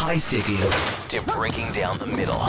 high sticking to breaking down the middle.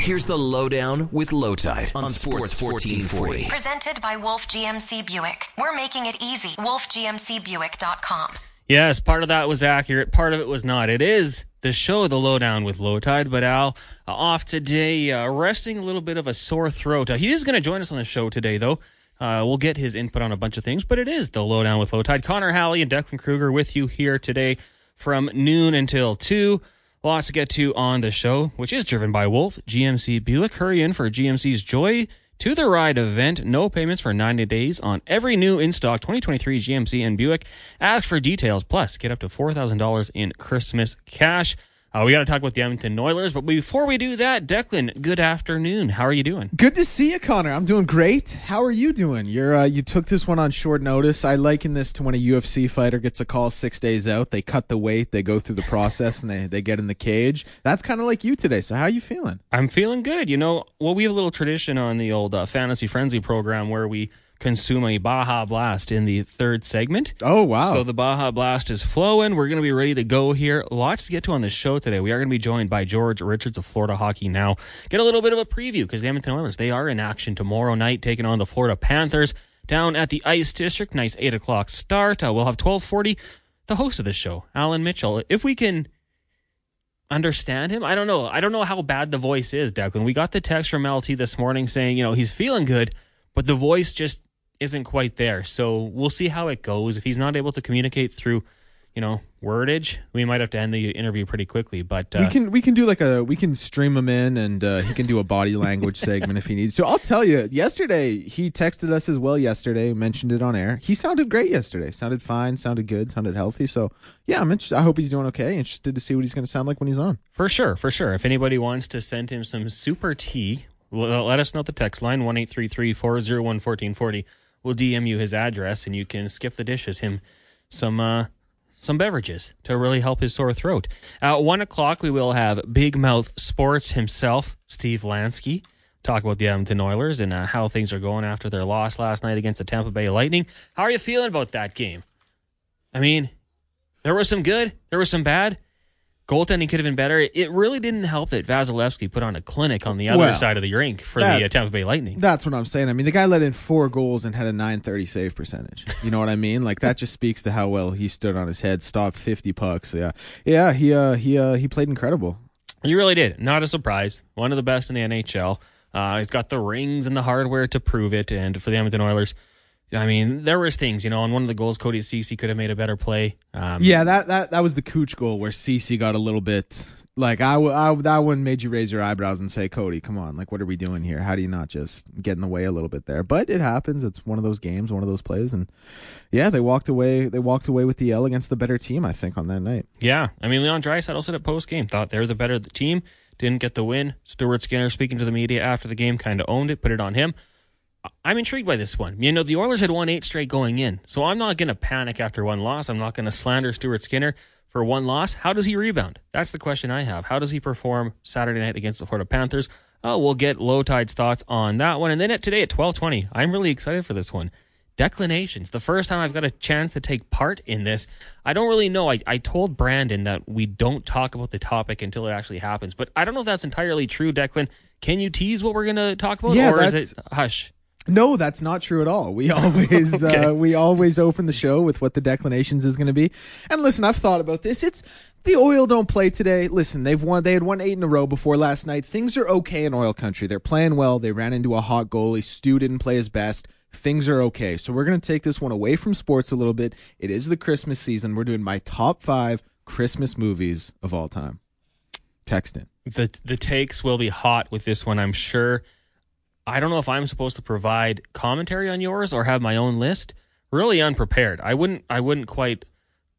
Here's the lowdown with Lowetide on Sports 1440. Presented by Wolf GMC Buick. We're making it easy. WolfGMCBuick.com. Yes, part of that was accurate. Part of it was not. It is the show, The Lowdown with Lowetide, but Al uh, off today, uh, resting a little bit of a sore throat. Uh, he is going to join us on the show today, though. Uh, we'll get his input on a bunch of things, but it is The Lowdown with Lowetide. Connor Halley and Declan Kruger with you here today from noon until 2. Lots to get to on the show, which is driven by Wolf, GMC Buick. Hurry in for GMC's Joy to the Ride event. No payments for 90 days on every new in stock 2023 GMC and Buick. Ask for details. Plus, get up to $4,000 in Christmas cash. Uh, we got to talk about the Edmonton Oilers, but before we do that, Declan, good afternoon. How are you doing? Good to see you, Connor. I'm doing great. How are you doing? You're uh, you took this one on short notice. I liken this to when a UFC fighter gets a call six days out. They cut the weight, they go through the process, and they, they get in the cage. That's kind of like you today. So how are you feeling? I'm feeling good. You know, well, we have a little tradition on the old uh, Fantasy Frenzy program where we consume a Baja Blast in the third segment. Oh, wow. So the Baja Blast is flowing. We're going to be ready to go here. Lots to get to on the show today. We are going to be joined by George Richards of Florida Hockey Now. Get a little bit of a preview because the Edmonton Oilers, they are in action tomorrow night taking on the Florida Panthers down at the Ice District. Nice 8 o'clock start. Uh, we'll have 1240. The host of the show, Alan Mitchell. If we can understand him. I don't know. I don't know how bad the voice is, Declan. We got the text from LT this morning saying, you know, he's feeling good, but the voice just isn't quite there. So we'll see how it goes. If he's not able to communicate through, you know, wordage, we might have to end the interview pretty quickly. But uh, we can we can do like a we can stream him in and uh, he can do a body language segment if he needs So I'll tell you, yesterday he texted us as well. Yesterday mentioned it on air. He sounded great yesterday. Sounded fine. Sounded good. Sounded healthy. So yeah, I'm interested. I hope he's doing okay. Interested to see what he's going to sound like when he's on. For sure, for sure. If anybody wants to send him some super tea, let us know the text line one eight three three four zero one fourteen forty we'll DM you his address and you can skip the dishes him some uh, some beverages to really help his sore throat. At one o'clock, we will have Big Mouth Sports himself, Steve Lansky, talk about the Edmonton Oilers and uh, how things are going after their loss last night against the Tampa Bay Lightning. How are you feeling about that game? I mean, there was some good, there was some bad goaltending could have been better. It really didn't help that Vasilevskiy put on a clinic on the other Well, side of the rink for that- the uh, Tampa Bay Lightning. That's what I'm saying. I mean, the guy let in four goals and had a 930 save percentage. You know what I mean? Like that just speaks to how well he stood on his head, stopped 50 pucks. Yeah, yeah. He uh he uh he played incredible. You really did. Not a surprise. One of the best in the NHL. Uh, he's got the rings and the hardware to prove it. And for the Edmonton Oilers, I mean, there was things, you know, on one of the goals, Cody Ceci could have made a better play. Um, Yeah, that that that was the Kuch goal where Ceci got a little bit like I, w- I that one made you raise your eyebrows and say, Cody, come on, like what are we doing here? How do you not just get in the way a little bit there? But it happens. It's one of those games, one of those plays, and yeah, they walked away. They walked away with the L against the better team, I think, on that night. Yeah. I mean, Leon Draisaitl said at post game, thought they're the better team, didn't get the win. Stuart Skinner, speaking to the media after the game, kind of owned it, put it on him. I'm intrigued by this one. You know, the Oilers had won eight straight going in, so I'm not going to panic after one loss. I'm not going to slander Stuart Skinner for one loss. How does he rebound? That's the question I have. How does he perform Saturday night against the Florida Panthers? Oh, we'll get Lowetide's thoughts on that one, and then at today at 12:20, I'm really excited for this one. Declinations. The first time I've got a chance to take part in this. I don't really know. I, I told Brandon that we don't talk about the topic until it actually happens, but I don't know if that's entirely true, Declan. Can you tease what we're going to talk about, Yeah, or is it hush? No, that's not true at all. We always Okay. uh, we always open the show with what the declinations is going to be. And listen, I've thought about this. It's the Oil don't play today. Listen, they've won. They had won eight in a row before last night. Things are okay in Oil Country. They're playing well. They ran into a hot goalie. Stu didn't play his best. Things are okay. So we're going to take this one away from sports a little bit. It is the Christmas season. We're doing my top five Christmas movies of all time. Text in. the the takes will be hot with this one, I'm sure. I don't know if I'm supposed to provide commentary on yours or have my own list. Really unprepared. I wouldn't I wouldn't quite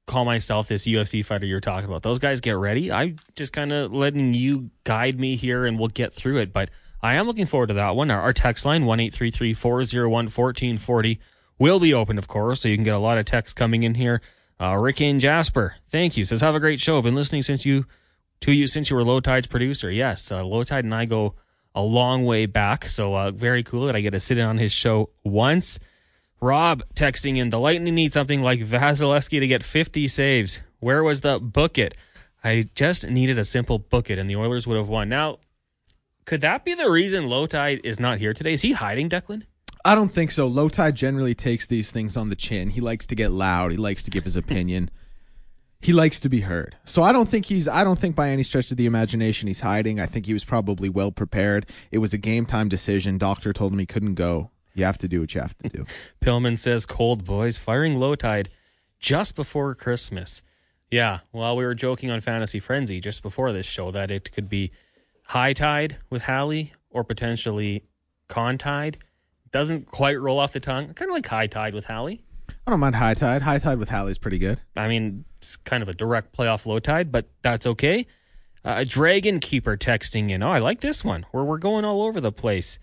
call myself this UFC fighter you're talking about. Those guys get ready. I'm just kind of letting you guide me here and we'll get through it. But I am looking forward to that one. Our, our text line, 1 401 1440, will be open, of course, so you can get a lot of texts coming in here. Uh, Rick and Jasper, thank you. Says, have a great show. Been listening since you to you since you were Lowetide's producer. Yes, uh, Lowetide and I go a long way back. So uh, very cool that I get to sit in on his show once. Rob texting in the Lightning need something like Vasilevsky to get 50 saves. Where was the book it? I just needed a simple book it, and the Oilers would have won. Now, could that be the reason Lowetide is not here today? Is he hiding, Declan? I don't think so. Lowetide generally takes these things on the chin. He likes to get loud. He likes to give his opinion. He likes to be heard. So I don't think he's I don't think by any stretch of the imagination he's hiding. I think he was probably well prepared. It was a game time decision. Doctor told him he couldn't go. You have to do what you have to do. Pillman says, cold boys, firing low tide just before Christmas. Yeah, well, we were joking on Fantasy Frenzy just before this show that it could be high tide with Halley or potentially con tide. Doesn't quite roll off the tongue. Kind of like high tide with Halley. I don't mind high tide. High tide with Halley's pretty good. I mean, it's kind of a direct playoff low tide, but that's okay. Uh, Dragon Keeper texting in. Oh, I like this one where we're going all over the place.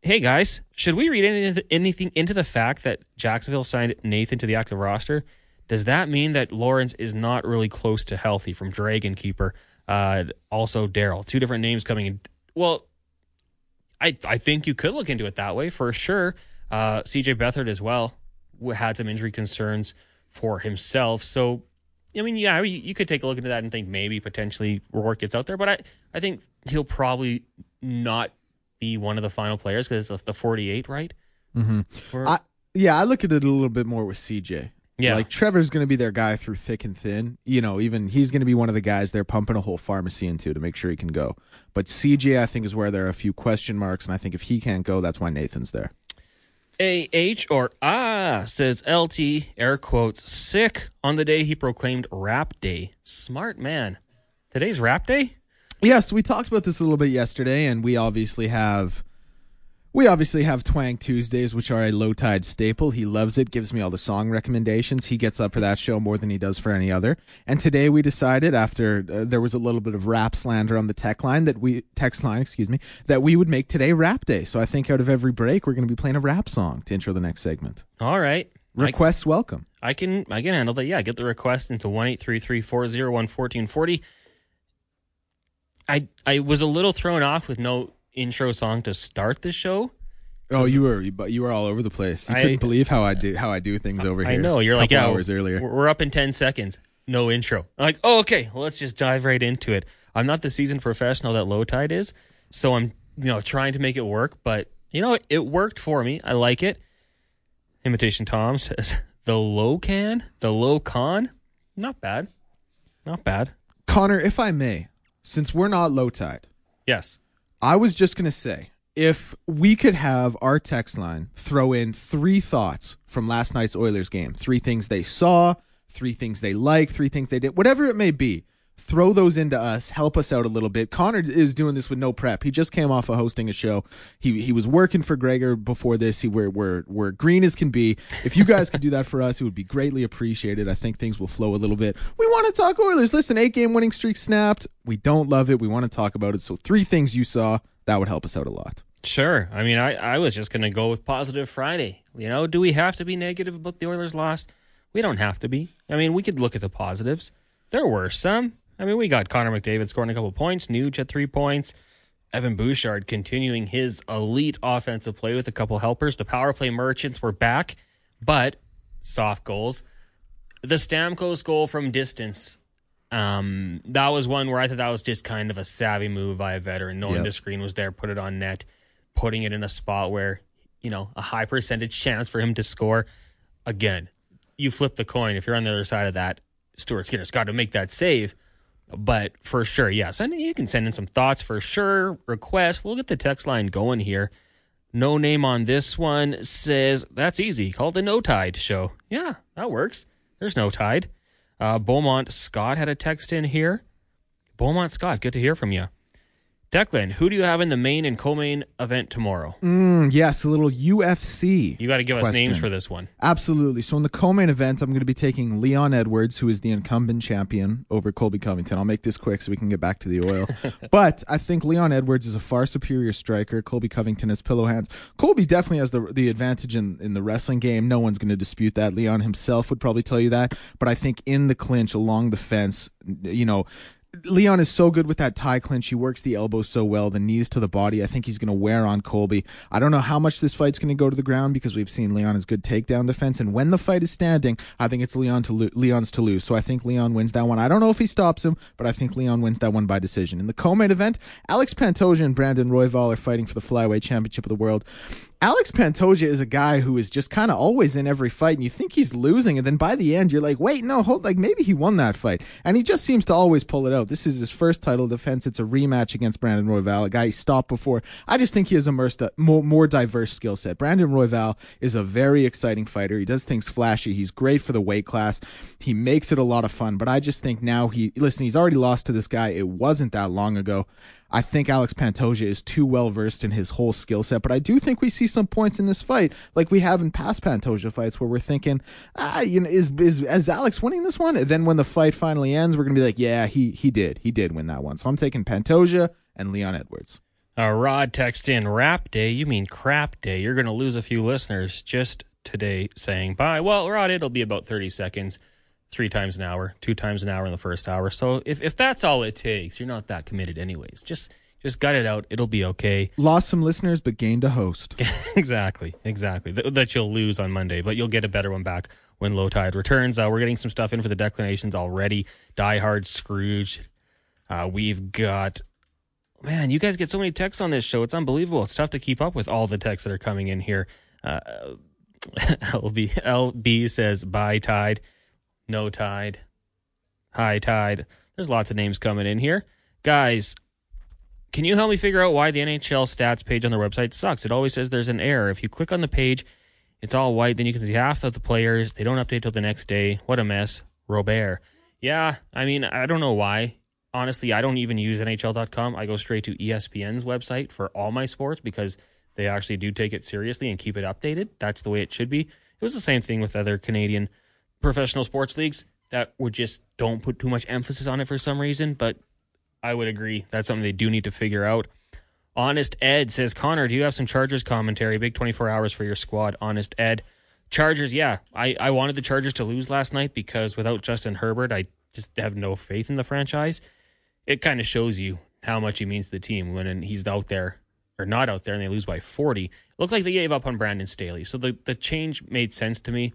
Hey guys, should we read any- anything into the fact that Jacksonville signed Nathan to the active roster? Does that mean that Lawrence is not really close to healthy from Dragon Keeper? Uh, also, Daryl. Two different names coming in. Well, I I think you could look into it that way for sure. Uh, CJ Beathard as well had some injury concerns for himself. So, I mean, yeah, you, you could take a look into that and think maybe potentially Rourke gets out there, but I, I think he'll probably not be one of the final players because it's the 48, right? Mm-hmm. I, yeah, I look at it a little bit more with CJ. Yeah. Like Trevor's going to be their guy through thick and thin. You know, even he's going to be one of the guys they're pumping a whole pharmacy into to make sure he can go. But CJ, I think, is where there are a few question marks. And I think if he can't go, that's why Nathan's there. AH or ah says LT air quotes sick on the day he proclaimed rap day. Smart man. Today's rap day? Yes, we talked about this a little bit yesterday, and we obviously have. We obviously have Twang Tuesdays, which are a low tide staple. He loves it, gives me all the song recommendations. He gets up for that show more than he does for any other. And today we decided, after uh, there was a little bit of rap slander on the tech line that we text line, excuse me, that we would make today rap day. So I think out of every break, we're going to be playing a rap song to intro the next segment. All right. I, Requests welcome. I can I can handle that. Yeah, get the request into one eight three three four zero one fourteen forty. I I was a little thrown off with no intro song to start the show. Oh, you were but you were all over the place. You I- couldn't believe how I do how I do things over here. I know you're like yeah, hours earlier. We're we're up in ten seconds. No intro. I'm like, oh, okay, well, let's just dive right into it. I'm not the seasoned professional that Lowetide is, so I'm you know trying to make it work. But you know, it, it worked for me. I like it. Imitation Tom says the low can, the low con, not bad, not bad. Connor, if I may, since we're not low tide, Yes. I was just going to say if we could have our text line throw in three thoughts from last night's Oilers game, three things they saw, three things they liked, three things they did, whatever it may be, throw those into us, help us out a little bit. Connor is doing this with no prep. He just came off of hosting a show. He he was working for Gregor before this. He we're we're, we're green as can be. If you guys could do that for us, it would be greatly appreciated. I think things will flow a little bit. We want to talk Oilers. Listen, eight game winning streak snapped. We don't love it. We want to talk about it. So three things you saw that would help us out a lot. Sure. I mean, I, I was just going to go with positive Friday. You know, do we have to be negative about the Oilers' loss? We don't have to be. I mean, we could look at the positives. There were some. I mean, we got Connor McDavid scoring a couple points, Nuge at three points, Evan Bouchard continuing his elite offensive play with a couple helpers. The power play merchants were back, but soft goals. The Stamkos goal from distance, um, that was one where I thought that was just kind of a savvy move by a veteran, knowing Yep. the screen was there, put it on net, putting it in a spot where, you know, a high percentage chance for him to score. Again, you flip the coin. If you're on the other side of that, Stuart Skinner's got to make that save. But for sure, yeah, send you can send in some thoughts for sure. Requests. We'll get the text line going here. No name on this one says that's easy. Call the No Tide Show. Yeah, that works. There's no tide. Uh, Beaumont Scott had a text in here. Beaumont Scott, good to hear from you. Declan, who do you have in the main and co-main event tomorrow? Mm, yes, a little UFC. You got to give us names for this one. Absolutely. So in the co-main event, I'm going to be taking Leon Edwards, who is the incumbent champion over Colby Covington. I'll make this quick so we can get back to the oil. but I think Leon Edwards is a far superior striker. Colby Covington has pillow hands. Colby definitely has the the advantage in, in the wrestling game. No one's going to dispute that. Leon himself would probably tell you that. But I think in the clinch along the fence, you know, Leon is so good with that tie clinch. He works the elbows so well, the knees to the body. I think he's going to wear on Colby. I don't know how much this fight's going to go to the ground because we've seen Leon has good takedown defense. And when the fight is standing, I think it's Leon to lo- Leon's to lose. So I think Leon wins that one. I don't know if he stops him, but I think Leon wins that one by decision. In the co-main event, Alex Pantoja and Brandon Royval are fighting for the flyweight championship of the world. Alex Pantoja is a guy who is just kind of always in every fight, and you think he's losing, and then by the end, you're like, wait, no, hold, like maybe he won that fight, and he just seems to always pull it out. This is his first title defense. It's a rematch against Brandon Royval, a guy he stopped before. I just think he has a more, more, more diverse skill set. Brandon Royval is a very exciting fighter. He does things flashy. He's great for the weight class. He makes it a lot of fun, but I just think now he listen. He's already lost to this guy. It wasn't that long ago. I think Alex Pantoja is too well versed in his whole skill set, but I do think we see some points in this fight, like we have in past Pantoja fights, where we're thinking, ah, you know, is is is Alex winning this one? And then when the fight finally ends, we're gonna be like, yeah, he he did, he did win that one. So I'm taking Pantoja and Leon Edwards. Uh, Rod text in rap day. You mean crap day? You're to lose a few listeners just today saying bye. Well, Rod, it'll be about 30 seconds, three times an hour, two times an hour in the first hour. So if, if that's all it takes, you're not that committed anyways. Just just gut it out. It'll be okay. Lost some listeners, but gained a host. exactly, exactly. Th- that you'll lose on Monday, but you'll get a better one back when Lowetide returns. Uh, we're getting some stuff in for the declinations already. Die Hard Scrooge. Uh, we've got man, you guys get so many texts on this show. It's unbelievable. It's tough to keep up with all the texts that are coming in here. Uh, LB, LB says, bye tide, no tide, high tide. There's lots of names coming in here. Guys, can you help me figure out why the NHL stats page on their website sucks? It always says there's an error. If you click on the page, it's all white. Then you can see half of the players. They don't update till the next day. What a mess. Robert. Yeah, I mean, I don't know why honestly, I don't even use NHL.com. I go straight to ESPN's website for all my sports because they actually do take it seriously and keep it updated. That's the way it should be. It was the same thing with other Canadian professional sports leagues that would just don't put too much emphasis on it for some reason. But I would agree that's something they do need to figure out. Honest Ed says, Connor, do you have some Chargers commentary? Big 24 hours for your squad. Honest Ed. Chargers, yeah. I, I wanted the Chargers to lose last night because without Justin Herbert, I just have no faith in the franchise it kind of shows you how much he means to the team when he's out there or not out there and they lose by 40. It looked like they gave up on Brandon Staley. So the, the change made sense to me.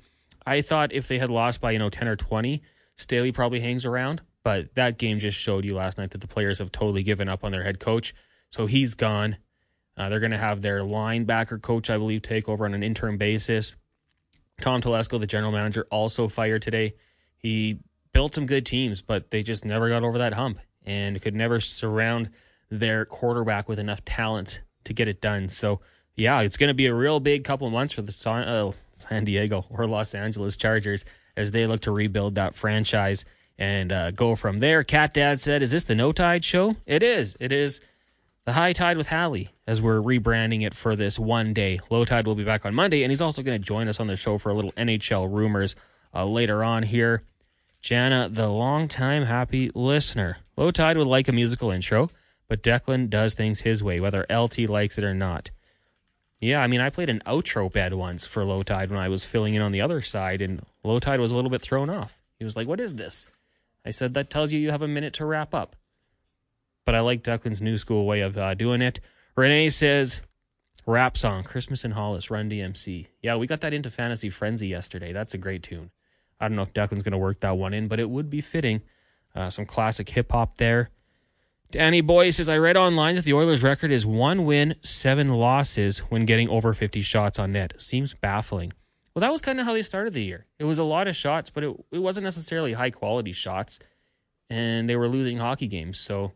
I thought if they had lost by, you know, 10 or 20, Staley probably hangs around. But that game just showed you last night that the players have totally given up on their head coach. So he's gone. Uh, they're going to have their linebacker coach, I believe, take over on an interim basis. Tom Telesco, the general manager, also fired today. He built some good teams, but they just never got over that hump and could never surround their quarterback with enough talent to get it done. So, yeah, it's going to be a real big couple months for the uh, San Diego or Los Angeles Chargers as they look to rebuild that franchise and uh, go from there. Cat Dad said, Is this the No Tide show? It is. It is the High Tide with Halley as we're rebranding it for this one day. Lowetide will be back on Monday, and he's also going to join us on the show for a little NHL rumors uh, later on here. Jana, the longtime happy listener. Lowetide would like a musical intro, but Declan does things his way, whether LT likes it or not. Yeah, I mean, I played an outro bed once for Lowetide when I was filling in on the other side, and Lowetide was a little bit thrown off. He was like, What is this? I said, That tells you you have a minute to wrap up. But I like Declan's new school way of uh, doing it. Renee says, Rap song, Christmas in Hollis, Run DMC. Yeah, we got that into Fantasy Frenzy yesterday. That's a great tune. I don't know if Declan's going to work that one in, but it would be fitting. Uh, some classic hip hop there. Danny Boy says, I read online that the Oilers' record is one win, seven losses when getting over 50 shots on net. Seems baffling. Well, that was kind of how they started the year. It was a lot of shots, but it, it wasn't necessarily high quality shots, and they were losing hockey games. So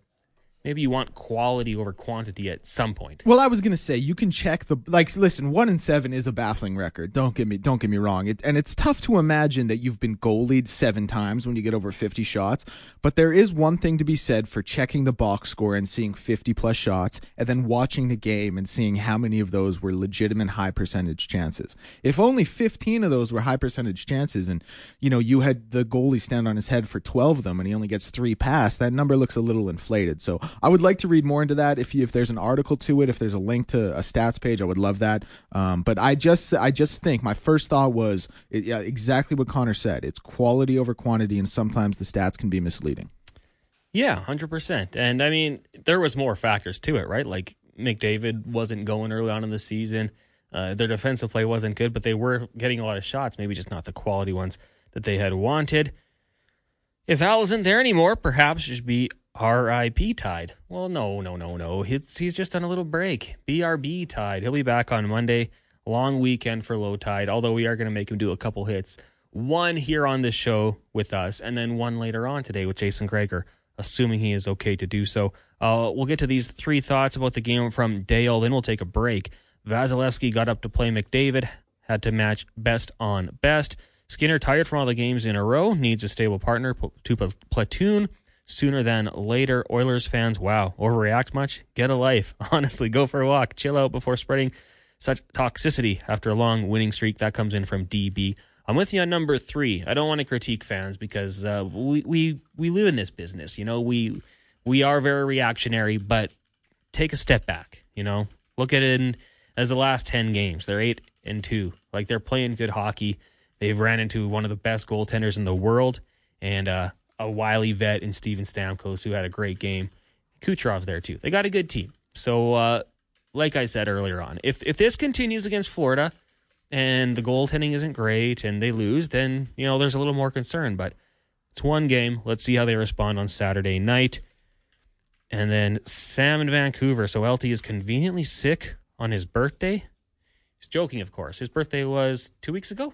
maybe you want quality over quantity at some point. Well, I was gonna say you can check the like. Listen, one and seven is a baffling record. Don't get me don't get me wrong. It, and it's tough to imagine that you've been goalied seven times when you get over fifty shots. But there is one thing to be said for checking the box score and seeing fifty plus shots, and then watching the game and seeing how many of those were legitimate high percentage chances. If only fifteen of those were high percentage chances, and you know you had the goalie stand on his head for twelve of them, and he only gets three past, that number looks a little inflated. So I would like to read more into that. If you, if there's an article to it, if there's a link to a stats page, I would love that. Um, but I just I just think my first thought was it, yeah, exactly what Connor said. It's quality over quantity, and sometimes the stats can be misleading. Yeah, hundred percent. And I mean, there was more factors to it, right? Like McDavid wasn't going early on in the season. Uh, their defensive play wasn't good, but they were getting a lot of shots, maybe just not the quality ones that they had wanted. If Al isn't there anymore, perhaps should be RIP tied. Well, no, no, no, no. He's, he's just on a little break. BRB tied. He'll be back on Monday. Long weekend for low tide, although we are going to make him do a couple hits. One here on this show with us, and then one later on today with Jason Gregor, assuming he is okay to do so. Uh, we'll get to these three thoughts about the game from Dale, then we'll take a break. Vasilevsky got up to play McDavid, had to match best on best. Skinner, tired from all the games in a row, needs a stable partner to platoon sooner than later. Oilers fans, wow, overreact much? Get a life. Honestly, go for a walk. Chill out before spreading such toxicity after a long winning streak. That comes in from DB. I'm with you on number three. I don't want to critique fans because uh, we, we we live in this business. You know, we we are very reactionary, but take a step back. You know, look at it in, as the last ten games. They're eight and two. Like they're playing good hockey. They've ran into one of the best goaltenders in the world and uh, a wily vet in Steven Stamkos who had a great game. Kucherov's there too. They got a good team. So, uh, like I said earlier on, if if this continues against Florida and the goaltending isn't great and they lose, then you know there's a little more concern. But it's one game. Let's see how they respond on Saturday night. And then Sam in Vancouver. So LT is conveniently sick on his birthday. He's joking, of course. His birthday was two weeks ago.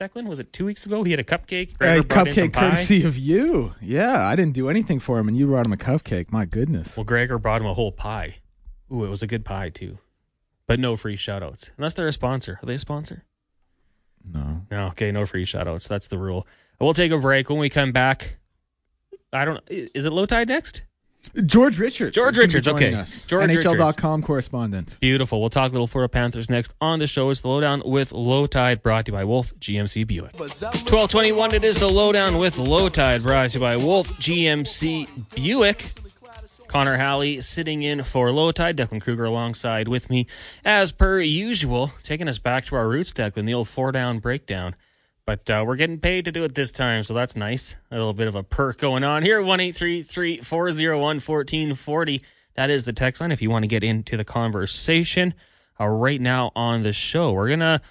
Declan, was it two weeks ago? He had a cupcake. A cupcake courtesy of you. Yeah, I didn't do anything for him, and you brought him a cupcake. My goodness. Well, Gregor brought him a whole pie. Ooh, it was a good pie too, but no free shoutouts unless they're a sponsor. Are they a sponsor? No. No. Okay, no free shoutouts. That's the rule. We'll take a break. When we come back, I don't. Is it low tide next? George Richards. George Richards, okay. Us. George NHL.com correspondent. Beautiful. We'll talk little Florida Panthers next on the show. It's the Lowdown with Lowetide, brought to you by Wolf GMC Buick. 1221, it is the Lowdown with Lowetide, brought to you by Wolf GMC Buick. Connor Halley sitting in for Lowetide. Declan Kruger alongside with me, as per usual, taking us back to our roots, Declan, the old four down breakdown. But uh, we're getting paid to do it this time, so that's nice. A little bit of a perk going on here. One eight three three four zero one fourteen forty. That is the text line if you want to get into the conversation. Uh, right now on the show, we're gonna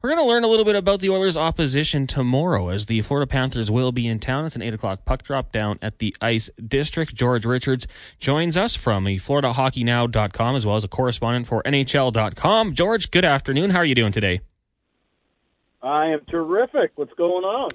we're gonna learn a little bit about the Oilers' opposition tomorrow, as the Florida Panthers will be in town. It's an eight o'clock puck drop down at the Ice District. George Richards joins us from the FloridaHockeyNow.com as well as a correspondent for NHL.com. George, good afternoon. How are you doing today? I am terrific. What's going on?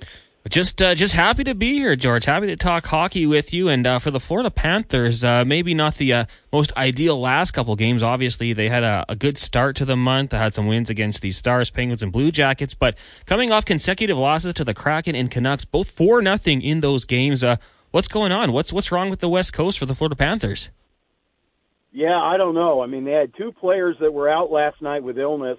Just, uh, just happy to be here, George. Happy to talk hockey with you. And uh, for the Florida Panthers, uh, maybe not the uh, most ideal last couple games. Obviously, they had a, a, good start to the month. They had some wins against the Stars, Penguins, and Blue Jackets. But coming off consecutive losses to the Kraken and Canucks, both four nothing in those games. Uh, what's going on? What's what's wrong with the West Coast for the Florida Panthers? Yeah, I don't know. I mean, they had two players that were out last night with illness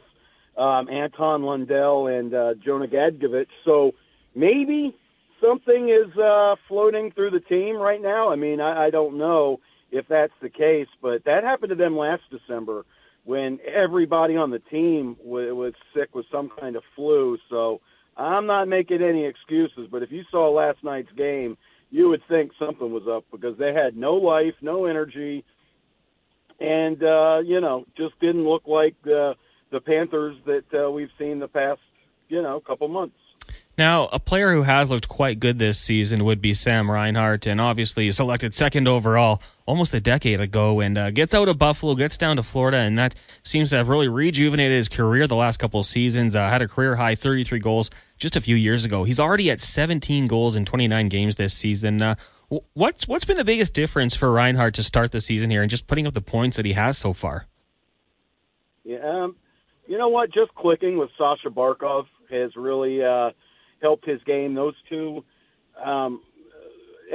um, Anton Lundell and uh, Jonah Gadjovich. So maybe something is uh, floating through the team right now. I mean, I, I don't know if that's the case, but that happened to them last December when everybody on the team was, was sick with some kind of flu. So I'm not making any excuses, but if you saw last night's game, you would think something was up because they had no life, no energy, and uh, you know just didn't look like. Uh, the Panthers that uh, we've seen the past, you know, couple months. Now, a player who has looked quite good this season would be Sam Reinhart, and obviously selected second overall almost a decade ago, and uh, gets out of Buffalo, gets down to Florida, and that seems to have really rejuvenated his career the last couple of seasons. Uh, had a career high 33 goals just a few years ago. He's already at 17 goals in 29 games this season. Uh, what's what's been the biggest difference for Reinhart to start the season here, and just putting up the points that he has so far? Yeah, um, you know what? Just clicking with Sasha Barkov has really uh, helped his game. Those two, um,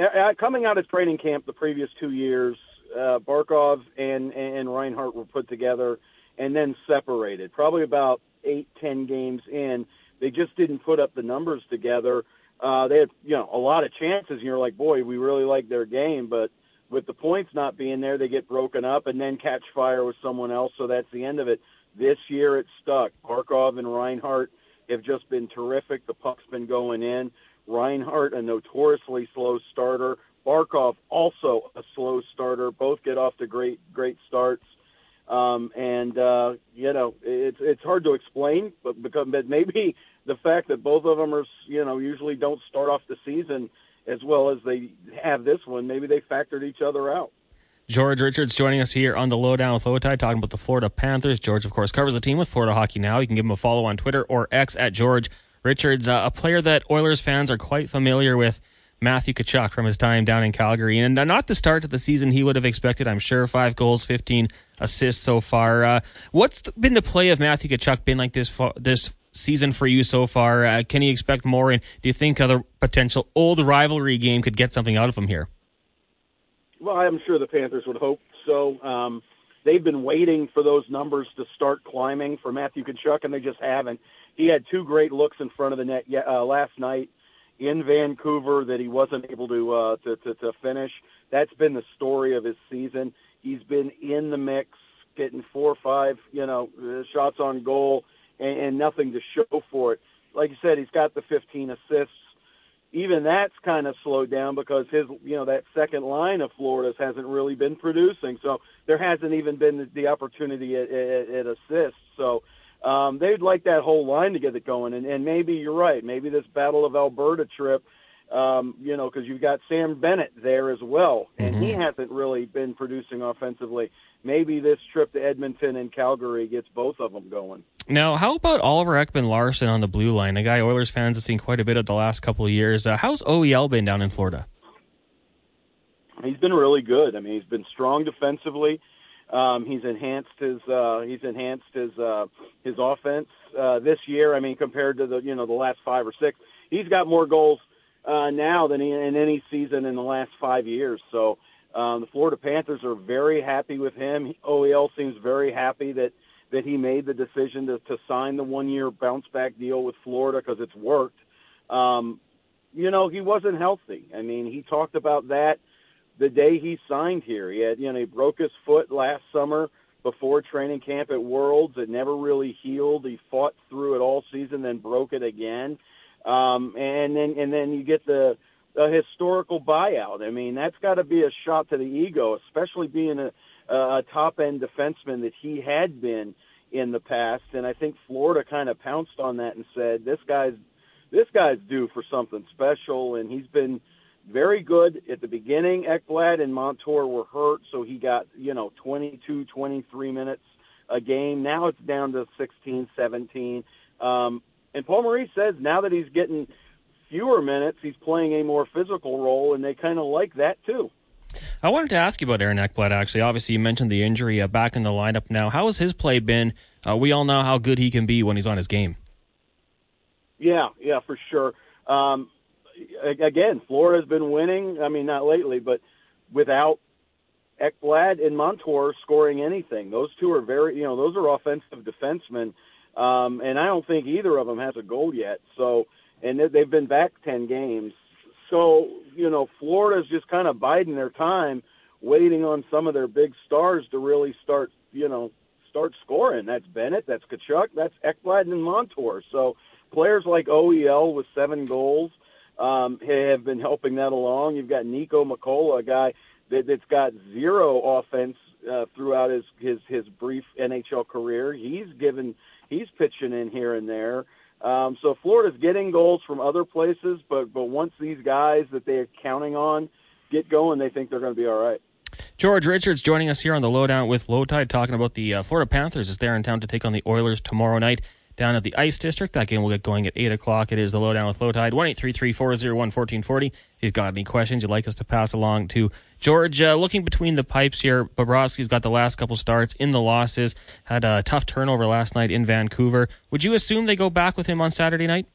uh, coming out of training camp the previous two years, uh, Barkov and and Reinhart were put together and then separated. Probably about eight, ten games in, they just didn't put up the numbers together. Uh, they had you know a lot of chances, and you're like, boy, we really like their game, but with the points not being there, they get broken up and then catch fire with someone else. So that's the end of it. This year it stuck. Barkov and Reinhart have just been terrific. The puck's been going in. Reinhart, a notoriously slow starter. Barkov also a slow starter. Both get off to great great starts. Um, and uh, you know, it's it's hard to explain, but because but maybe the fact that both of them are you know usually don't start off the season as well as they have this one, maybe they factored each other out. George Richards joining us here on the Lowdown with Lowetide, talking about the Florida Panthers. George, of course, covers the team with Florida Hockey Now. You can give him a follow on Twitter or X at George Richards, uh, a player that Oilers fans are quite familiar with. Matthew Tkachuk from his time down in Calgary, and not the start of the season he would have expected. I'm sure five goals, 15 assists so far. Uh, what's been the play of Matthew Tkachuk been like this this season for you so far? Uh, can you expect more? And do you think other potential old rivalry game could get something out of him here? Well, I'm sure the Panthers would hope so. Um, they've been waiting for those numbers to start climbing for Matthew Tkachuk, and they just haven't. He had two great looks in front of the net uh, last night in Vancouver that he wasn't able to, uh, to, to to finish. That's been the story of his season. He's been in the mix, getting four or five, you know, uh, shots on goal, and, and nothing to show for it. Like you said, he's got the 15 assists. Even that's kind of slowed down because his, you know, that second line of Florida's hasn't really been producing. So there hasn't even been the, opportunity at, at, at assists. So um, they'd like that whole line to get it going. And, and maybe you're right. Maybe this Battle of Alberta trip, um, you know, because you've got Sam Bennett there as well, and mm-hmm. he hasn't really been producing offensively. Maybe this trip to Edmonton and Calgary gets both of them going. Now, how about Oliver Ekman-Larsson on the blue line? A guy Oilers fans have seen quite a bit of the last couple of years. Uh, how's OEL been down in Florida? He's been really good. I mean, he's been strong defensively. Um, he's enhanced his uh, he's enhanced his uh, his offense uh, this year. I mean, compared to the you know the last five or six, he's got more goals uh, now than in any season in the last five years. So um, the Florida Panthers are very happy with him. OEL seems very happy that that he made the decision to, to sign the one year bounce back deal with Florida because it's worked. Um, you know, he wasn't healthy. I mean, he talked about that the day he signed here. He had, you know, he broke his foot last summer before training camp at Worlds. It never really healed. He fought through it all season, then broke it again. Um, and then and then you get the a historical buyout. I mean, that's got to be a shot to the ego, especially being a, a top end defenseman that he had been in the past. And I think Florida kind of pounced on that and said, "This guy's this guy's due for something special." And he's been very good at the beginning. Ekblad and Montour were hurt, so he got, you know, 22, 23 minutes a game. Now it's down to 16, 17. Um, and Paul Maurice says now that he's getting fewer minutes, he's playing a more physical role, and they kind of like that too. I wanted to ask you about Aaron Ekblad, actually. Obviously, you mentioned the injury uh, back in the lineup now. How has his play been? Uh, we all know how good he can be when he's on his game. Yeah, yeah, for sure. Um, again, Florida's been winning. I mean, not lately, but without Ekblad and Montour scoring anything. Those two are very, you know, those are offensive defensemen, um, and I don't think either of them has a goal yet. So, and they've been back ten games. So, you know, Florida's just kind of biding their time, waiting on some of their big stars to really start, you know, start scoring. That's Bennett, that's Tkachuk, that's Ekblad and Montour. So, players like OEL with seven goals um, have been helping that along. You've got Niko Mikkola, a guy that, that's got zero offense uh, throughout his, his his brief NHL career. He's given he's pitching in here and there. Um, so Florida's getting goals from other places, but but once these guys that they're counting on get going, they think they're going to be all right. George Richards joining us here on the Lowdown with Lowetide, talking about the uh, Florida Panthers as they're in town to take on the Oilers tomorrow night down at the Ice District. That game will get going at 8 o'clock. It is the Lowdown with Lowetide, 1 401 1440. If you've got any questions you'd like us to pass along to George, uh, looking between the pipes here, Bobrovsky's got the last couple starts in the losses, had a tough turnover last night in Vancouver. Would you assume they go back with him on Saturday night?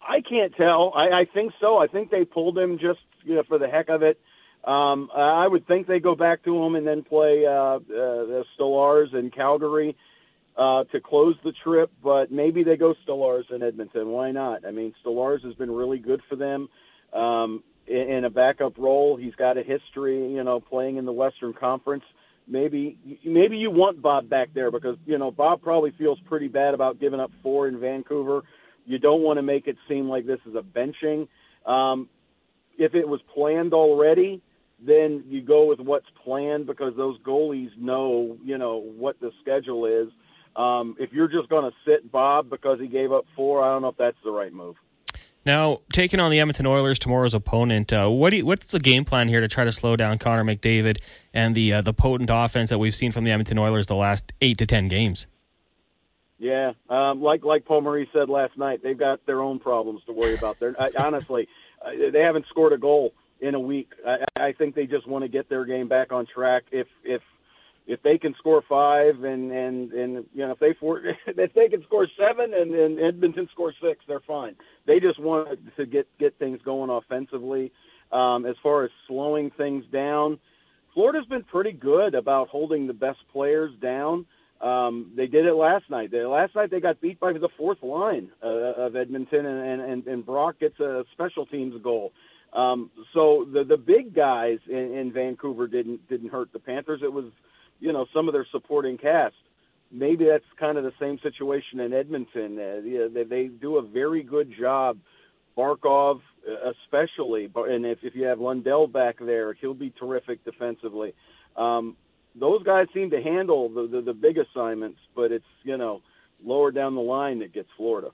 I can't tell. I, I think so. I think they pulled him just you know, for the heck of it. Um, I would think they go back to him and then play uh, uh, the Stars in Calgary uh, to close the trip, but maybe they go Stolarz in Edmonton. Why not? I mean, Stolarz has been really good for them um, in, in a backup role. He's got a history, you know, playing in the Western Conference. Maybe maybe you want Bob back there because you know Bob probably feels pretty bad about giving up four in Vancouver. You don't want to make it seem like this is a benching. Um, if it was planned already, then you go with what's planned because those goalies know, you know, what the schedule is. Um, if you're just going to sit Bob because he gave up four, I don't know if that's the right move. Now, taking on the Edmonton Oilers, tomorrow's opponent, uh, what do you, what's the game plan here to try to slow down Connor McDavid and the uh, the potent offense that we've seen from the Edmonton Oilers the last eight to ten games? Yeah, um, like like Paul Maurice said last night, they've got their own problems to worry about. They're I, honestly, uh, they haven't scored a goal in a week. I, I think they just want to get their game back on track. If if if they can score five and and and you know if they for, if they can score seven and, and Edmonton scores six, they're fine. They just want to get get things going offensively. Um, as far as slowing things down, Florida's been pretty good about holding the best players down. Um, they did it last night. They, last night they got beat by the fourth line uh, of Edmonton, and, and, and Brock gets a special teams goal. Um, so the the big guys in, in Vancouver didn't didn't hurt the Panthers. It was you know some of their supporting cast. Maybe that's kind of the same situation in Edmonton. Uh, they, they do a very good job. Barkov, uh, especially, and if, if you have Lundell back there, he'll be terrific defensively. Um, those guys seem to handle the, the, the big assignments, but it's you know lower down the line that gets Florida.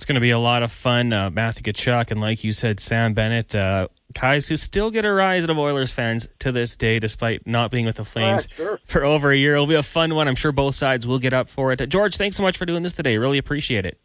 It's going to be a lot of fun. Uh, Matthew Tkachuk and, like you said, Sam Bennett, uh, guys who still get a rise out of Oilers fans to this day, despite not being with the Flames sure. for over a year. It'll be a fun one. I'm sure both sides will get up for it. George, thanks so much for doing this today. Really appreciate it.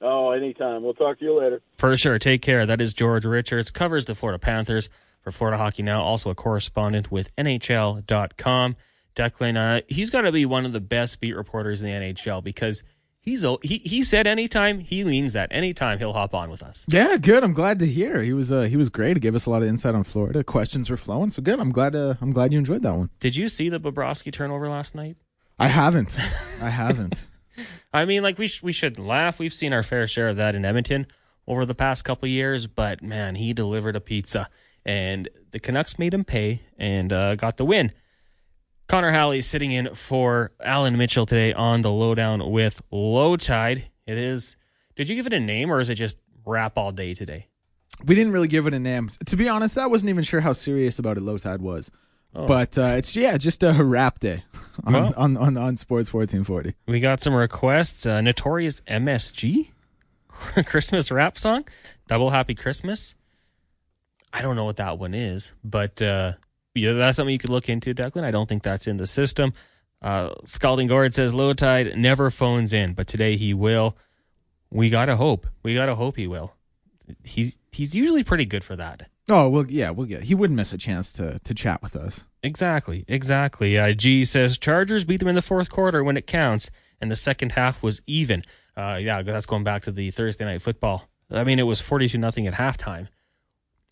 Oh, anytime. We'll talk to you later. For sure. Take care. That is George Richards. Covers the Florida Panthers for Florida Hockey Now. Also a correspondent with NHL.com. Declan, uh, he's got to be one of the best beat reporters in the NHL because he's he he said anytime he means that anytime he'll hop on with us. Yeah, good. I'm glad to hear he was uh, he was great. He gave us a lot of insight on Florida. Questions were flowing, so good. I'm glad uh, I'm glad you enjoyed that one. Did you see the Bobrovsky turnover last night? I haven't. I haven't. I mean, like we sh- we shouldn't laugh. We've seen our fair share of that in Edmonton over the past couple years, but man, he delivered a pizza, and the Canucks made him pay and uh, got the win. Connor Halley sitting in for Alan Mitchell today on the lowdown with Lowetide. It is. Did you give it a name or is it just rap all day today? We didn't really give it a name. To be honest, I wasn't even sure how serious about it Lowetide was. Oh. But uh, it's yeah, just a rap day on, well, on, on, on Sports fourteen forty. We got some requests. Uh, Notorious MSG Christmas rap song, Double Happy Christmas. I don't know what that one is, but uh, yeah, that's something you could look into, Declan. I don't think that's in the system. Uh, Scalding Gourd says Lowetide never phones in, but today he will. We gotta hope. We gotta hope he will. He's he's usually pretty good for that. Oh well, yeah, we'll get. He wouldn't miss a chance to to chat with us. Exactly, exactly. Uh, G says Chargers beat them in the fourth quarter when it counts, and the second half was even. Uh, yeah, that's going back to the Thursday night football. I mean, it was forty-two nothing at halftime,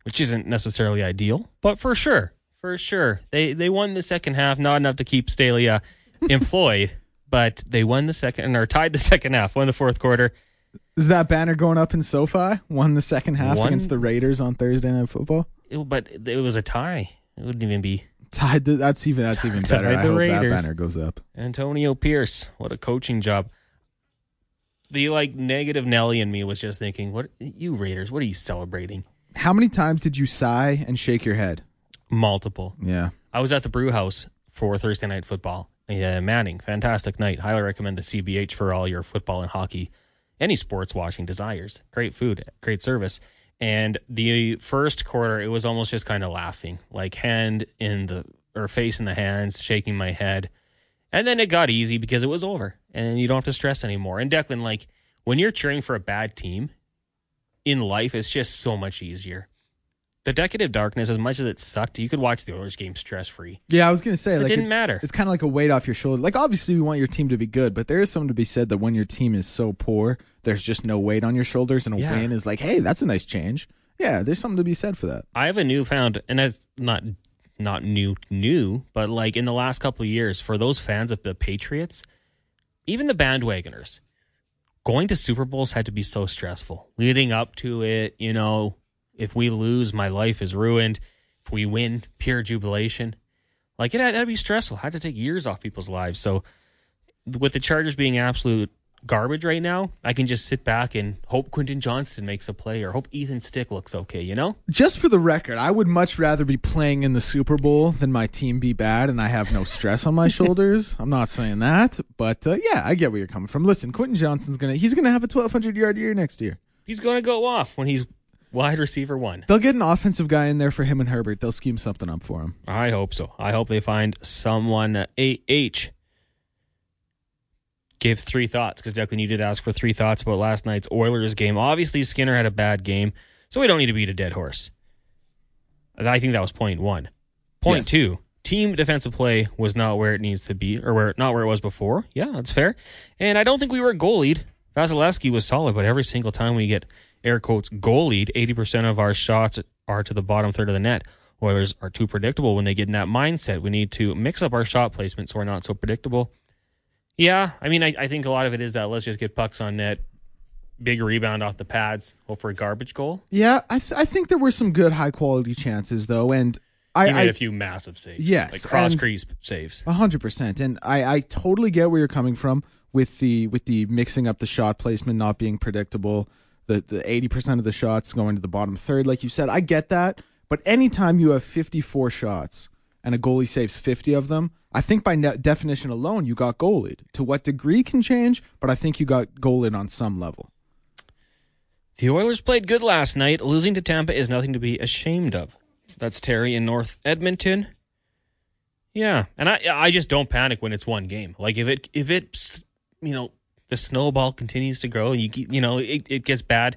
which isn't necessarily ideal, but for sure, for sure, they they won the second half. Not enough to keep Staley uh, employed, but they won the second or tied the second half. Won the fourth quarter. Is that banner going up in SoFi? Won the second half One, against the Raiders on Thursday Night Football. It, but it was a tie. It wouldn't even be tied. To, that's even that's even better. I hope Raiders. that banner goes up. Antonio Pierce, what a coaching job. The like negative Nelly in me was just thinking, what you Raiders? What are you celebrating? How many times did you sigh and shake your head? Multiple. Yeah. I was at the brew house for Thursday night football. Yeah, Manning, fantastic night. Highly recommend the CBH for all your football and hockey any sports watching desires. Great food, great service. And the first quarter, it was almost just kind of laughing, like hand in the or face in the hands, shaking my head. And then it got easy because it was over and you don't have to stress anymore. And Declan, like when you're cheering for a bad team in life, it's just so much easier the Decade of Darkness, as much as it sucked, you could watch the Oilers game stress free. Yeah, I was gonna say like, it didn't matter. It's kind of like a weight off your shoulder. Like obviously, you want your team to be good, but there is something to be said that when your team is so poor, there's just no weight on your shoulders, and a yeah. win is like, hey, that's a nice change. Yeah, there's something to be said for that. I have a newfound, and that's not not new new, but like in the last couple of years, for those fans of the Patriots, even the bandwagoners, going to Super Bowls had to be so stressful. Leading up to it, you know, if we lose, my life is ruined. If we win, pure jubilation. Like it had, to be stressful. It had to take years off people's lives. So with the Chargers being absolute garbage right now, I can just sit back and hope Quentin Johnston makes a play or hope Easton Stick looks okay, you know? Just for the record, I would much rather be playing in the Super Bowl than my team be bad and I have no stress on my shoulders. I'm not saying that, but uh, yeah, I get where you're coming from. Listen, Quentin Johnston's gonna he's gonna have a 1,200 yard year next year. He's going to go off when he's wide receiver one. They'll get an offensive guy in there for him and Herbert. They'll scheme something up for him. I hope so. I hope they find someone. Uh, AH gave three thoughts because Declan, you did ask for three thoughts about last night's Oilers game. Obviously, Skinner had a bad game, so we don't need to beat a dead horse. I think that was point one. Point Yes. two, team defensive play was not where it needs to be, or where not where it was before. Yeah, that's fair. And I don't think we were goalied. Vasilevsky was solid, but every single time we get air quotes goalied, eighty percent of our shots are to the bottom third of the net. Oilers are too predictable when they get in that mindset. We need to mix up our shot placement so we're not so predictable. Yeah, I mean, I, I think a lot of it is that let's just get pucks on net, big rebound off the pads, hope for a garbage goal. Yeah, I th- I think there were some good high quality chances though, and I, He made I a few massive saves. Yes, like cross crease saves. A hundred percent, and I, I totally get where you're coming from with the with the mixing up the shot placement not being predictable. The the eighty percent of the shots going to the bottom third, like you said, I get that. But anytime you have fifty four shots and a goalie saves fifty of them, I think by ne- definition alone you got goalied. To what degree can change, but I think you got goalied on some level. The Oilers played good last night. Losing to Tampa is nothing to be ashamed of. That's Terry in North Edmonton. Yeah, and I I just don't panic when it's one game. Like if it if it you know the snowball continues to grow, you you know it, it gets bad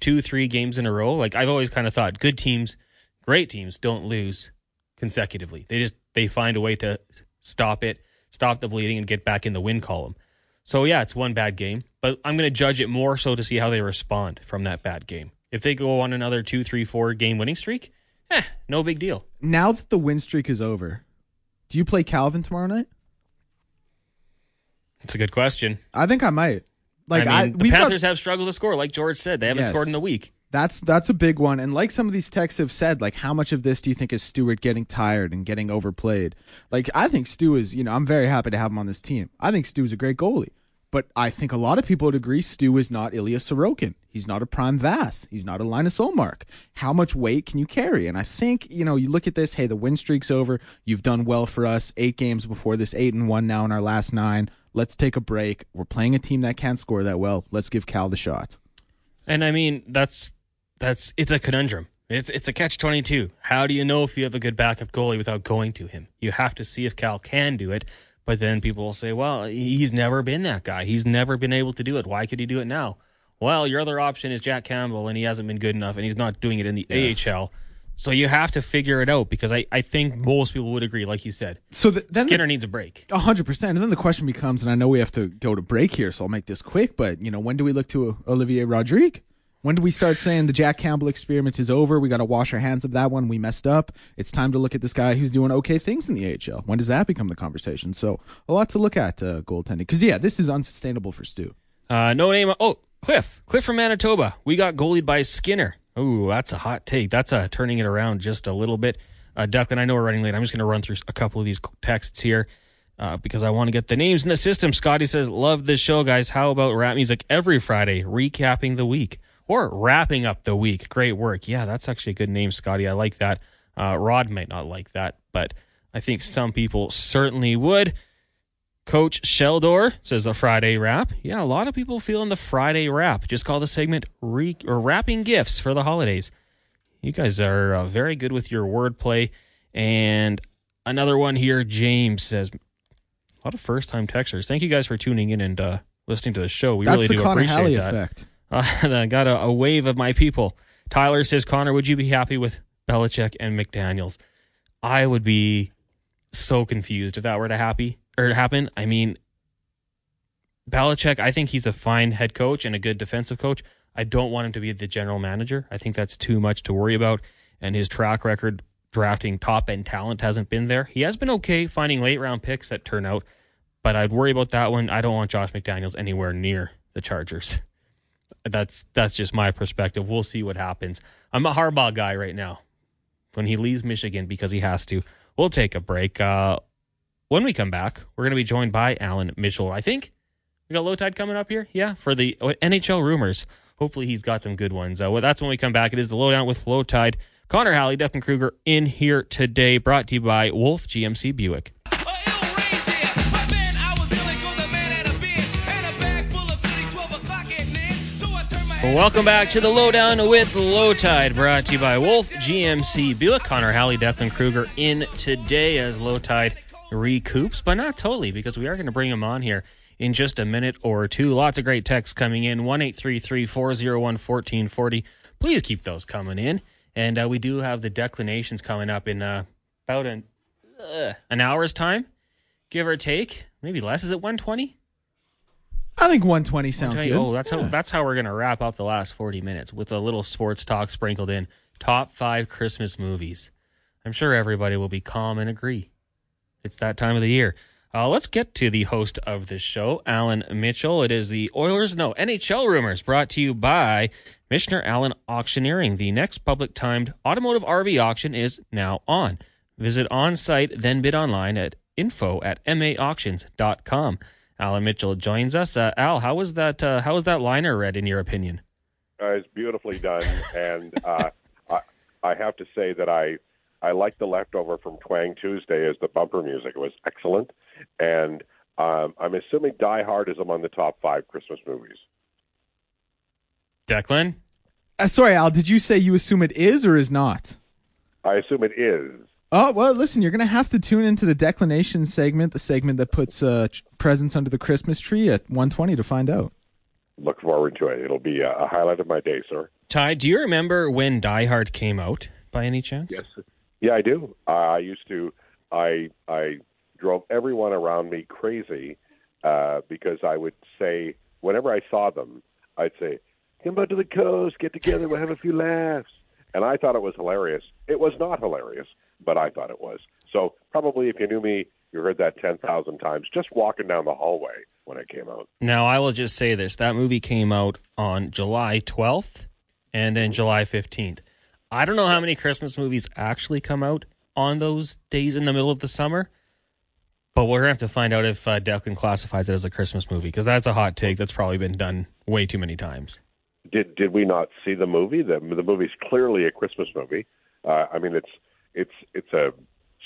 two three games in a row. Like I've always kind of thought, good teams, great teams don't lose consecutively. They just they find a way to stop it, stop the bleeding, and get back in the win column. So yeah, it's one bad game, but I'm going to judge it more so to see how they respond from that bad game. If they go on another two, three, four game winning streak, eh, no big deal. Now that the win streak is over, do you play Calvin tomorrow night? It's a good question. I think I might. Like I I, the Panthers have struggled to score, like George said. They haven't Yes. scored in a week. That's that's a big one. And like some of these texts have said, like how much of this do you think is Stewart getting tired and getting overplayed? Like I think Stu is, you know, I'm very happy to have him on this team. I think Stu is a great goalie. But I think a lot of people would agree Stu is not Ilya Sorokin. He's not a prime Vass. He's not a Linus Ullmark. How much weight can you carry? And I think, you know, you look at this, hey, the win streak's over. You've done well for us. Eight games before this, eight and one now in our last nine. Let's take a break. We're playing a team that can't score that well. Let's give Cal the shot. And I mean, that's that's it's a conundrum. It's it's a catch twenty two. How do you know if you have a good backup goalie without going to him? You have to see if Cal can do it. But then people will say, "Well, he's never been that guy. He's never been able to do it. Why could he do it now?" Well, your other option is Jack Campbell, and he hasn't been good enough, and he's not doing it in the AHL. So you have to figure it out because I, I think most people would agree, like you said, So the, then the- Skinner needs a break. A hundred percent. And then the question becomes, and I know we have to go to break here, so I'll make this quick. But you know, when do we look to Olivier Rodrigue? When do we start saying the Jack Campbell experiment is over? We got to wash our hands of that one. We messed up. It's time to look at this guy who's doing okay things in the AHL. When does that become the conversation? So a lot to look at uh, goaltending. Because yeah, this is unsustainable for Stu. Uh, no name. Oh, Cliff. Cliff from Manitoba. We got goalied by Skinner. Ooh, that's a hot take. That's a turning it around just a little bit. Uh, Declan, I know we're running late. I'm just going to run through a couple of these texts here uh, because I want to get the names in the system. Scotty says, Love this show, guys. How about rap music every Friday, recapping the week or wrapping up the week? Great work. Yeah, that's actually a good name, Scotty. I like that. Uh, Rod might not like that, but I think some people certainly would. Coach Sheldor says the Friday wrap. Yeah, a lot of people feeling the Friday wrap. Just call the segment re- or wrapping gifts for the holidays. You guys are uh, very good with your wordplay. And another one here, James says, a lot of first time texters. Thank you guys for tuning in and uh, listening to the show. We That's really the do Connor appreciate Halley that. effect. Uh, I got a, a wave of my people. Tyler says, Connor, would you be happy with Belichick and McDaniels? I would be so confused if that were to happy or it happen. I mean, Belichick, I think he's a fine head coach and a good defensive coach. I don't want him to be the general manager. I think that's too much to worry about. And his track record drafting top end talent hasn't been there. He has been okay finding late round picks that turn out, but I'd worry about that one. I don't want Josh McDaniels anywhere near the Chargers. That's that's just my perspective. We'll see what happens. I'm a Harbaugh guy right now. When he leaves Michigan because he has to, we'll take a break. Uh, when we come back, we're going to be joined by Alan Mitchell. I think We got Lowetide coming up here. Yeah, for the uh, NHL rumors. Hopefully, he's got some good ones. Uh, well, that's when we come back. It is the lowdown with Lowetide. Connor Halley, Declan Kruger in here today, brought to you by Wolf GMC Buick. Welcome back to the Lowdown with Lowetide, brought to you by Wolf GMC Buick. Connor Halley, Declan Kruger in today as Lowetide recoups, but not totally because we are going to bring him on here in just a minute or two. Lots of great texts coming in 1 401 1440. Please keep those coming in. And uh, we do have the declinations coming up in uh, about an, uh, an hour's time, give or take. Maybe less. Is it 120? I think 120 sounds 120? good. Oh, that's how that's how we're gonna wrap up the last 40 minutes with a little sports talk sprinkled in. Top five Christmas movies. I'm sure everybody will be calm and agree. It's that time of the year. Uh, let's get to the host of this show, Alan Mitchell. It is the Oilers, no, NHL Rumors, brought to you by Michener Allen Auctioneering. The next public timed automotive RV auction is now on. Visit on site, then bid online at info at maauctions.com. Alan Mitchell joins us. Uh, Al, how was that? Uh, how was that liner read, in your opinion? Uh, it's beautifully done, and uh, I, I have to say that I I like the leftover from Twang Tuesday as the bumper music. It was excellent, and um, I'm assuming Die Hard is among the top five Christmas movies. Declan, Uh, sorry, Al, did you say you assume it is or is not? I assume it is. Oh, well, listen, you're going to have to tune into the declination segment, the segment that puts uh, ch- presents under the Christmas tree at 1:20 to find out. Look forward to it. It'll be a, a highlight of my day, sir. Ty, do you remember when Die Hard came out by any chance? Yes. Yeah, I do. I used to. I I drove everyone around me crazy uh, because I would say whenever I saw them, I'd say, "Come out to the coast, get together, we'll have a few laughs." And I thought it was hilarious. It was not hilarious, but I thought it was. So probably if you knew me, you heard that ten thousand times just walking down the hallway when it came out. Now, I will just say this that movie came out on July 12th and then July 15th. I don't know how many Christmas movies actually come out on those days in the middle of the summer, but we're going to have to find out if uh, Declan classifies it as a Christmas movie because that's a hot take that's probably been done way too many times. Did did we not see the movie? The the movie's clearly a Christmas movie. Uh, I mean, it's it's it's a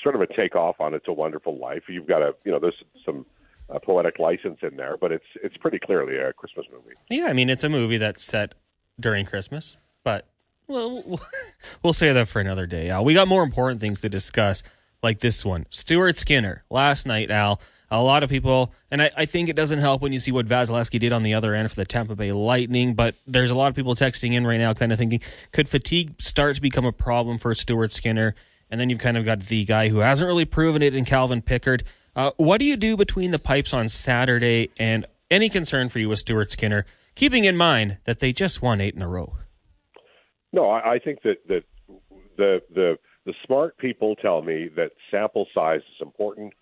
sort of a takeoff on "It's a Wonderful Life." You've got a you know there's some uh, poetic license in there, but it's it's pretty clearly a Christmas movie. Yeah, I mean, it's a movie that's set during Christmas, but well, we'll- save that for another day, Al. We got more important things to discuss, like this one. Stuart Skinner, last night, Al. A lot of people, and I, I think it doesn't help when you see what Vasilevskiy did on the other end for the Tampa Bay Lightning, but there's a lot of people texting in right now kind of thinking, could fatigue start to become a problem for Stuart Skinner? And then you've kind of got the guy who hasn't really proven it in Calvin Pickard. Uh, what do you do between the pipes on Saturday and any concern for you with Stuart Skinner, keeping in mind that they just won eight in a row? No, I, I think that that the the the smart people tell me that sample size is important,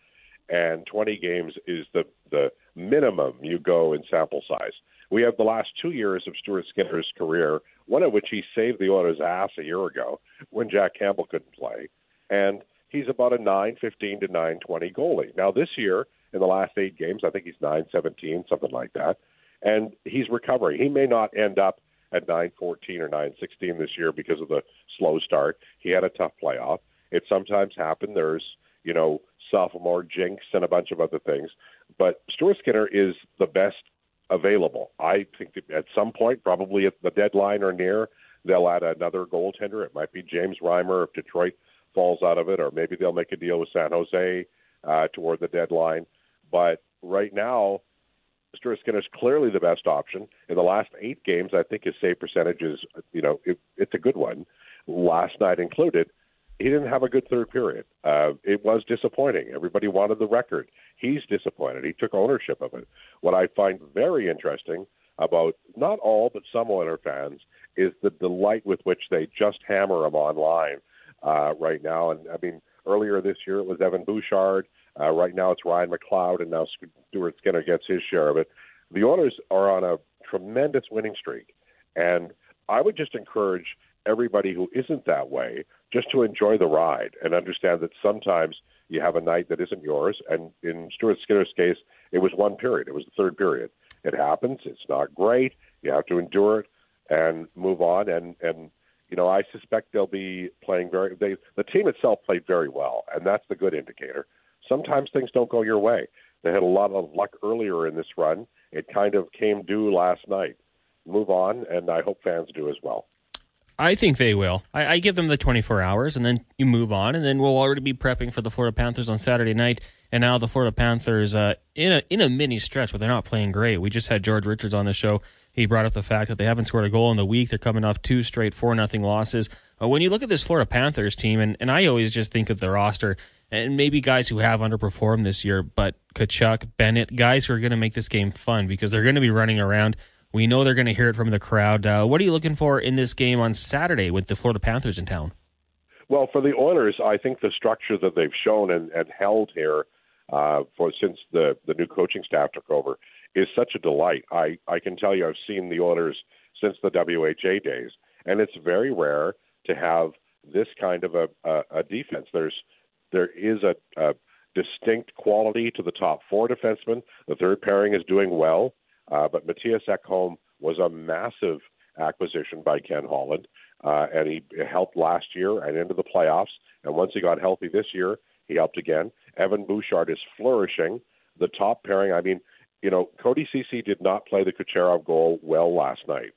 and 20 games is the the minimum you go in sample size. We have the last two years of Stuart Skinner's career, one of which he saved the Oilers' ass a year ago when Jack Campbell couldn't play, and he's about a 9-15 to 9-20 goalie. Now this year, in the last eight games, I think he's 9-17, something like that, and he's recovering. He may not end up at 9-14 or 9-16 this year because of the slow start. He had a tough playoff. It sometimes happened. There's, you know, sophomore jinx and a bunch of other things. But Stuart Skinner is the best available. I think that at some point, probably at the deadline or near, they'll add another goaltender. It might be James Reimer if Detroit falls out of it, or maybe they'll make a deal with San Jose uh, toward the deadline. But right now, Stuart Skinner's clearly the best option. In the last eight games, I think his save percentage is, you know, it, it's a good one. Last night included, he didn't have a good third period. Uh, it was disappointing. Everybody wanted the record. He's disappointed. He took ownership of it. What I find very interesting about not all but some Oiler fans is the delight with which they just hammer him online uh, right now. And I mean, earlier this year it was Evan Bouchard. Uh, right now it's Ryan McLeod, and now Stuart Skinner gets his share of it. The Oilers are on a tremendous winning streak, and I would just encourage everybody who isn't that way just to enjoy the ride and understand that sometimes you have a night that isn't yours. And in Stuart Skinner's case, it was one period. It was the third period. It happens. It's not great. You have to endure it and move on. And and you know, I suspect they'll be playing very. They the team itself played very well, and that's the good indicator. Sometimes things don't go your way. They had a lot of luck earlier in this run. It kind of came due last night. Move on, and I hope fans do as well. I think they will. I, I, give them the 24 hours, and then you move on, and then we'll already be prepping for the Florida Panthers on Saturday night. And now the Florida Panthers uh, in a in a mini stretch, but they're not playing great. We just had George Richards on the show. He brought up the fact that they haven't scored a goal in the week. They're coming off two straight four nothing losses. Uh, when you look at this Florida Panthers team, and, and I always just think of the roster, and maybe guys who have underperformed this year, but Tkachuk, Bennett, guys who are going to make this game fun because they're going to be running around we know they're going to hear it from the crowd. Uh, what are you looking for in this game on Saturday with the Florida Panthers in town? Well, for the Oilers, I think the structure that they've shown and, and held here uh, for since the the new coaching staff took over is such a delight. I I can tell you, I've seen the Oilers since the WHA days, and it's very rare to have this kind of a, a, a defense. There's there is a, a distinct quality to the top four defensemen. The third pairing is doing well. Uh, but Mattias Ekholm was a massive acquisition by Ken Holland, uh, and he helped last year and into the playoffs. And once he got healthy this year, he helped again. Evan Bouchard is flourishing. The top pairing, I mean, you know, Cody Ceci did not play the Kucherov goal well last night.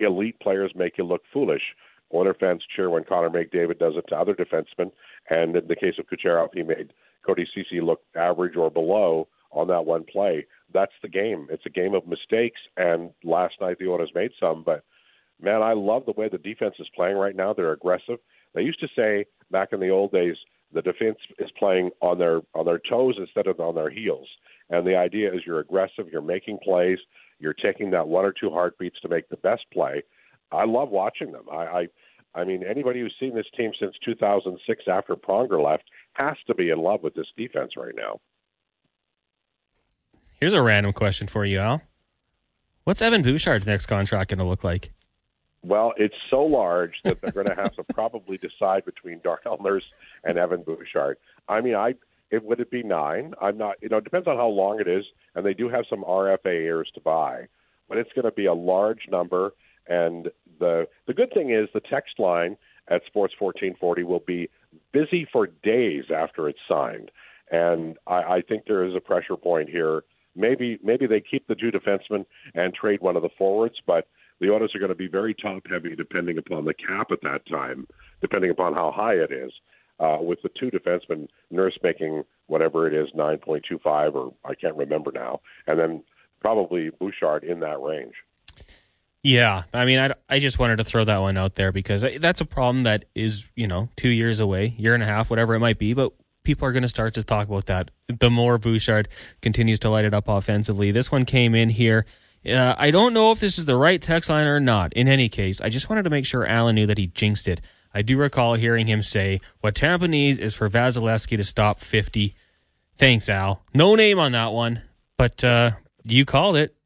Elite players make you look foolish. Oiler fans cheer when Connor McDavid does it to other defensemen, and in the case of Kucherov, he made Cody Ceci look average or below on that one play. That's the game. It's a game of mistakes, and last night the Oilers made some. But man, I love the way the defense is playing right now. They're aggressive. They used to say back in the old days the defense is playing on their on their toes instead of on their heels. And the idea is you're aggressive, you're making plays, you're taking that one or two heartbeats to make the best play. I love watching them. I, I I mean, anybody who's seen this team since 2006 after Pronger left has to be in love with this defense right now. Here's a random question for you, Al. What's Evan Bouchard's next contract going to look like? Well, it's so large that they're going to have to probably decide between Darnell Nurse and Evan Bouchard. I mean, I it would it be nine? I'm not. You know, it depends on how long it is, and they do have some RFA years to buy, but it's going to be a large number. And the the good thing is the text line at Sports 1440 will be busy for days after it's signed, and I, I think there is a pressure point here Maybe maybe they keep the two defensemen and trade one of the forwards, but the orders are going to be very top heavy depending upon the cap at that time, depending upon how high it is. Uh, with the two defensemen, Nurse making whatever it is, 9.25 or I can't remember now, and then probably Bouchard in that range. Yeah, I mean, I, I just wanted to throw that one out there because that's a problem that is, you know, two years away, year and a half, whatever it might be. But people are going to start to talk about that. The more Bouchard continues to light it up offensively. This one came in here. Uh, I don't know if this is the right text line or not. In any case, I just wanted to make sure Alan knew that he jinxed it. I do recall hearing him say, What Tampa needs is for Vasilevskiy to stop 50. Thanks, Al. No name on that one, but uh, you called it.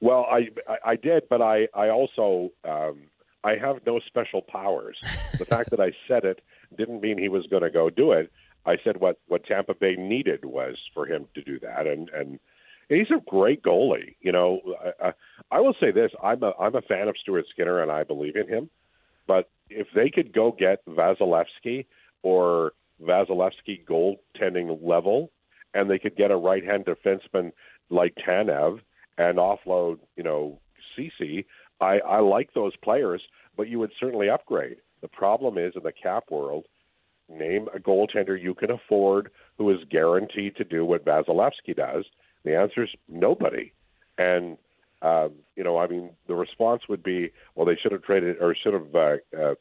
Well, I, I, did, but I, I also um, I have no special powers. The fact that I said it didn't mean he was going to go do it. I said what what Tampa Bay needed was for him to do that, and and he's a great goalie. You know, I, I will say this: I'm a I'm a fan of Stuart Skinner, and I believe in him. But if they could go get Vasilevskiy or Vasilevskiy goaltending level, and they could get a right hand defenseman like Tanev and offload, you know, Ceci. I, I like those players, but you would certainly upgrade. The problem is in the cap world name a goaltender you can afford who is guaranteed to do what Vasilevskiy does. The answer is nobody. And um, you know, I mean, the response would be, well, they should have traded or should have uh, uh,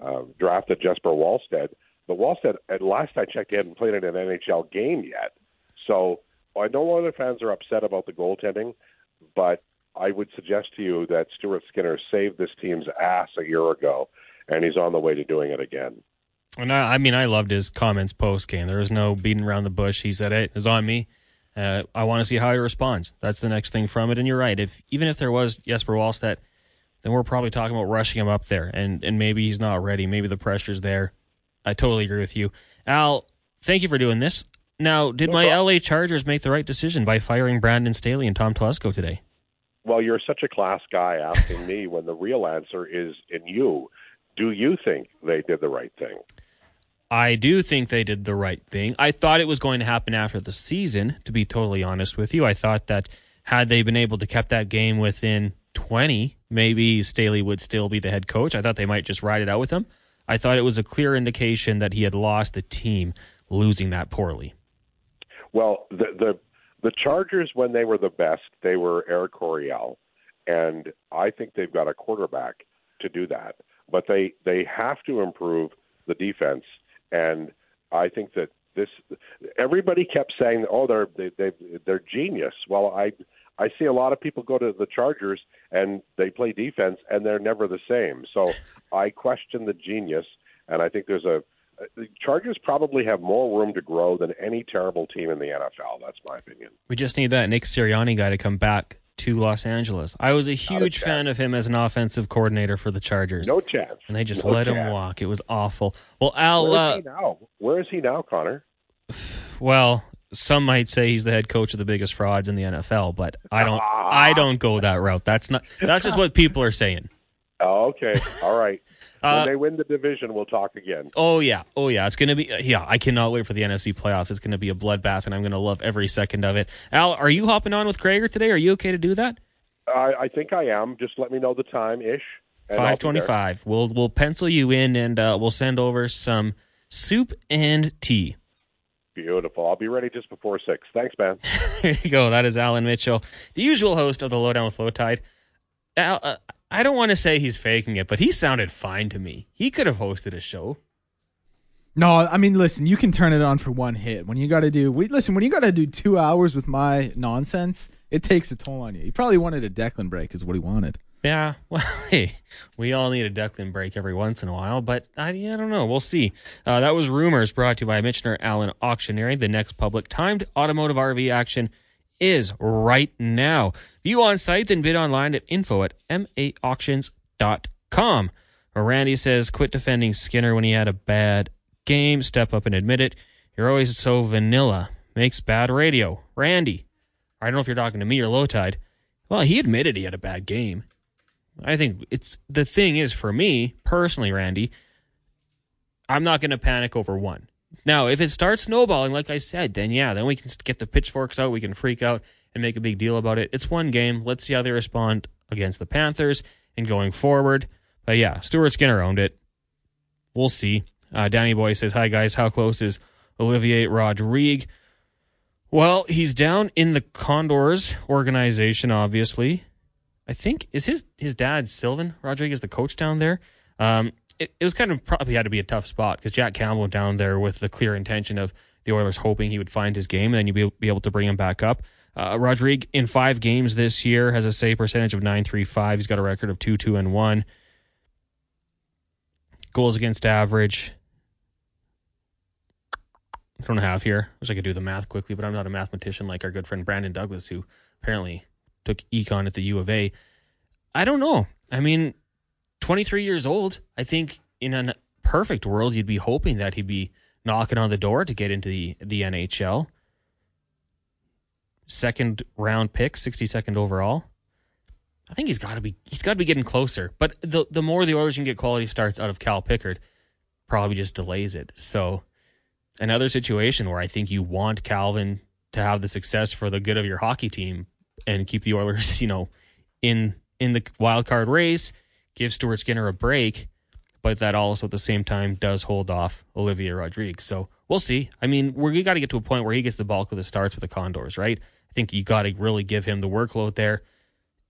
uh, drafted Jesper Wallstedt. But Wallstedt, at last I checked, he hadn't played in an NHL game yet. So I know other fans are upset about the goaltending, but I would suggest to you that Stuart Skinner saved this team's ass a year ago, and he's on the way to doing it again. And I, I mean, I loved his comments post game. There was no beating around the bush. He said, "Hey, it's on me. Uh, I want to see how he responds." That's the next thing from it. And you're right. If even if there was Jesper Wallstedt, then we're probably talking about rushing him up there, and and maybe he's not ready. Maybe the pressure's there. I totally agree with you, Al. Thank you for doing this. Now, did my LA Chargers make the right decision by firing Brandon Staley and Tom Telesco today? well, you're such a class guy asking me when the real answer is in you. Do you think they did the right thing? I do think they did the right thing. I thought it was going to happen after the season, to be totally honest with you. I thought that had they been able to keep that game within 20, maybe Staley would still be the head coach. I thought they might just ride it out with him. I thought it was a clear indication that he had lost the team losing that poorly. Well, the the the Chargers when they were the best, they were Air Coryell, and I think they've got a quarterback to do that. But they they have to improve the defense, and I think that this everybody kept saying, "Oh, they're they, they they're genius." Well, I I see a lot of people go to the Chargers and they play defense and they're never the same. So I question the genius, and I think there's a the Chargers probably have more room to grow than any terrible team in the NFL. That's my opinion. We just need that Nick Sirianni guy to come back to Los Angeles. I was a huge a fan of him as an offensive coordinator for the Chargers. No chance. and they just No let him walk. It was awful. Well, Al, Where is uh, he now? Where is he now, Connor? well, some might say he's the head coach of the biggest frauds in the NFL, but I don't. I don't go that route. That's not. That's just what people are saying. Oh, okay. All right. Uh, when they win the division, we'll talk again. Oh yeah, oh yeah. It's gonna be. Yeah, I cannot wait for the NFC playoffs. It's gonna be a bloodbath, and I'm gonna love every second of it. Al, are you hopping on with Gregor today? Are you okay to do that? I, I think I am. Just let me know the time ish. and I'll be Five twenty-five. We'll we'll pencil you in, and uh, we'll send over some soup and tea. Beautiful. I'll be ready just before six. Thanks, man. There you go. That is Alan Mitchell, the usual host of the Lowdown with Lowetide. Al, uh, I don't want to say he's faking it, but he sounded fine to me. He could have hosted a show. No, I mean, listen, you can turn it on for one hit. When you got to do, we listen, when you got to do two hours with my nonsense, it takes a toll on you. He probably wanted a Declan break, is what he wanted. Yeah, well, hey, we all need a Declan break every once in a while, but I, I don't know. We'll see. Uh, that was Rumors brought to you by Michener Allen Auctioneering. The next public timed automotive RV action is right now. View on site, then bid online at info at maauctions.com. Randy says, quit defending Skinner when he had a bad game. Step up and admit it. You're always so vanilla. Makes bad radio. Randy, I don't know if you're talking to me or Lowetide. Well, he admitted he had a bad game. I think it's the thing is for me personally, Randy, I'm not going to panic over one. Now, if it starts snowballing, like I said, then yeah, then we can get the pitchforks out, we can freak out and make a big deal about it. It's one game. Let's see how they respond against the Panthers and going forward. But yeah, Stuart Skinner owned it. We'll see. Uh, Danny Boy says, "Hi guys, how close is Olivier Rodrigue?" Well, he's down in the Condors organization, obviously. I think is his his dad Sylvain Rodriguez the coach down there. Um, it, it was kind of probably had to be a tough spot because Jack Campbell went down there with the clear intention of the Oilers hoping he would find his game and then you'd be, be able to bring him back up. Uh, Rodrigue in five games this year has a save percentage of nine three five. He's got a record of two two and one. Goals against average. I don't have here. Wish I could do the math quickly, but I'm not a mathematician like our good friend Brandon Douglas, who apparently took econ at the U of A. I don't know. I mean, 23 years old. I think in a perfect world, you'd be hoping that he'd be knocking on the door to get into the the NHL. Second round pick, 62nd overall. I think he's got to be he's got to be getting closer. But the the more the Oilers can get quality starts out of Cal Pickard, probably just delays it. So another situation where I think you want Calvin to have the success for the good of your hockey team and keep the Oilers, you know, in in the wild card race, give Stuart Skinner a break, but that also at the same time does hold off Olivier Rodriguez. So we'll see. I mean, we got to get to a point where he gets the bulk of the starts with the Condors, right? I think you got to really give him the workload there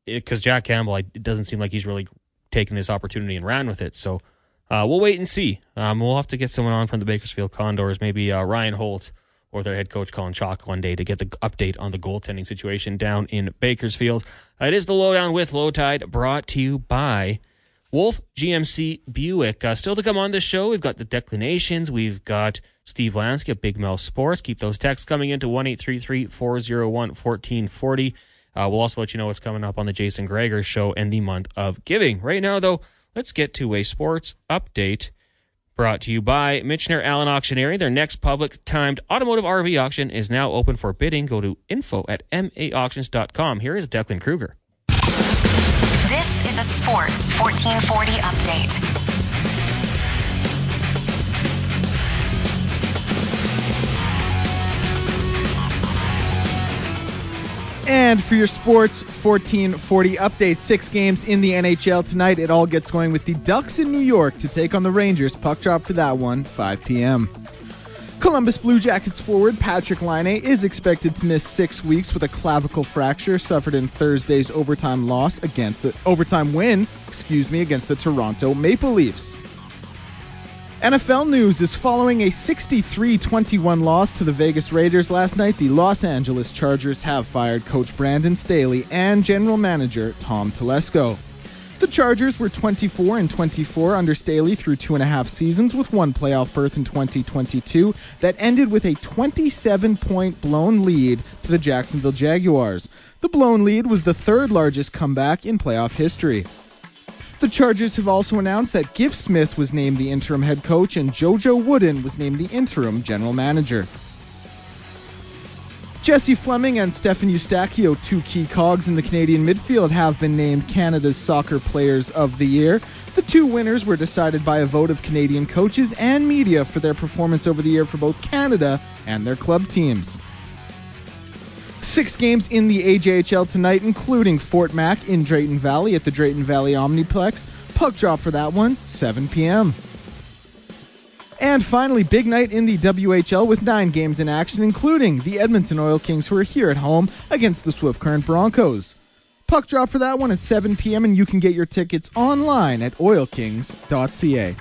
because Jack Campbell, it doesn't seem like he's really taken this opportunity and ran with it. So uh, we'll wait and see. Um, we'll have to get someone on from the Bakersfield Condors, maybe uh, Ryan Holt or their head coach Colin Chaulk one day to get the update on the goaltending situation down in Bakersfield. Uh, it is the lowdown with Lowetide, brought to you by Wolf GMC Buick. Uh, still to come on this show, we've got the declinations. We've got Steve Lansky at Big Mel Sports. Keep those texts coming into 1 401 1440. Uh, we'll also let you know what's coming up on the Jason Gregor show and the month of giving. Right now, though, let's get to a sports update brought to you by Michener Allen Auctioneering. Their next public timed automotive RV auction is now open for bidding. Go to info at maauctions.com. Here is Declan Kruger. A Sports 1440 update. And for your sports 1440 update, six games in the NHL tonight. It all gets going with the Ducks in New York to take on the Rangers. Puck drop for that one, 5 p.m. Columbus Blue Jackets forward Patrick Laine is expected to miss six weeks with a clavicle fracture suffered in Thursday's overtime loss against the overtime win, excuse me, against the Toronto Maple Leafs. NFL news is following a 63 21 loss to the Vegas Raiders last night. The Los Angeles Chargers have fired coach Brandon Staley and general manager Tom Telesco. The Chargers were 24 and 24 under Staley through two and a half seasons, with one playoff berth in 2022 that ended with a 27 point blown lead to the Jacksonville Jaguars. The blown lead was the third largest comeback in playoff history. The Chargers have also announced that Giff Smith was named the interim head coach and JoJo Wooden was named the interim general manager. Jessie Fleming and Stephen Eustáquio, two key cogs in the Canadian midfield, have been named Canada's Soccer Players of the Year. The two winners were decided by a vote of Canadian coaches and media for their performance over the year for both Canada and their club teams. Six games in the AJHL tonight, including Fort Mac in Drayton Valley at the Drayton Valley Omniplex. Puck drop for that one, 7 p.m. And finally, big night in the WHL with nine games in action, including the Edmonton Oil Kings, who are here at home against the Swift Current Broncos. Puck drop for that one at 7 p.m., and you can get your tickets online at oilkings.ca.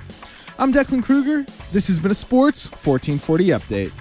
I'm Declan Kruger. This has been a Sports 1440 Update.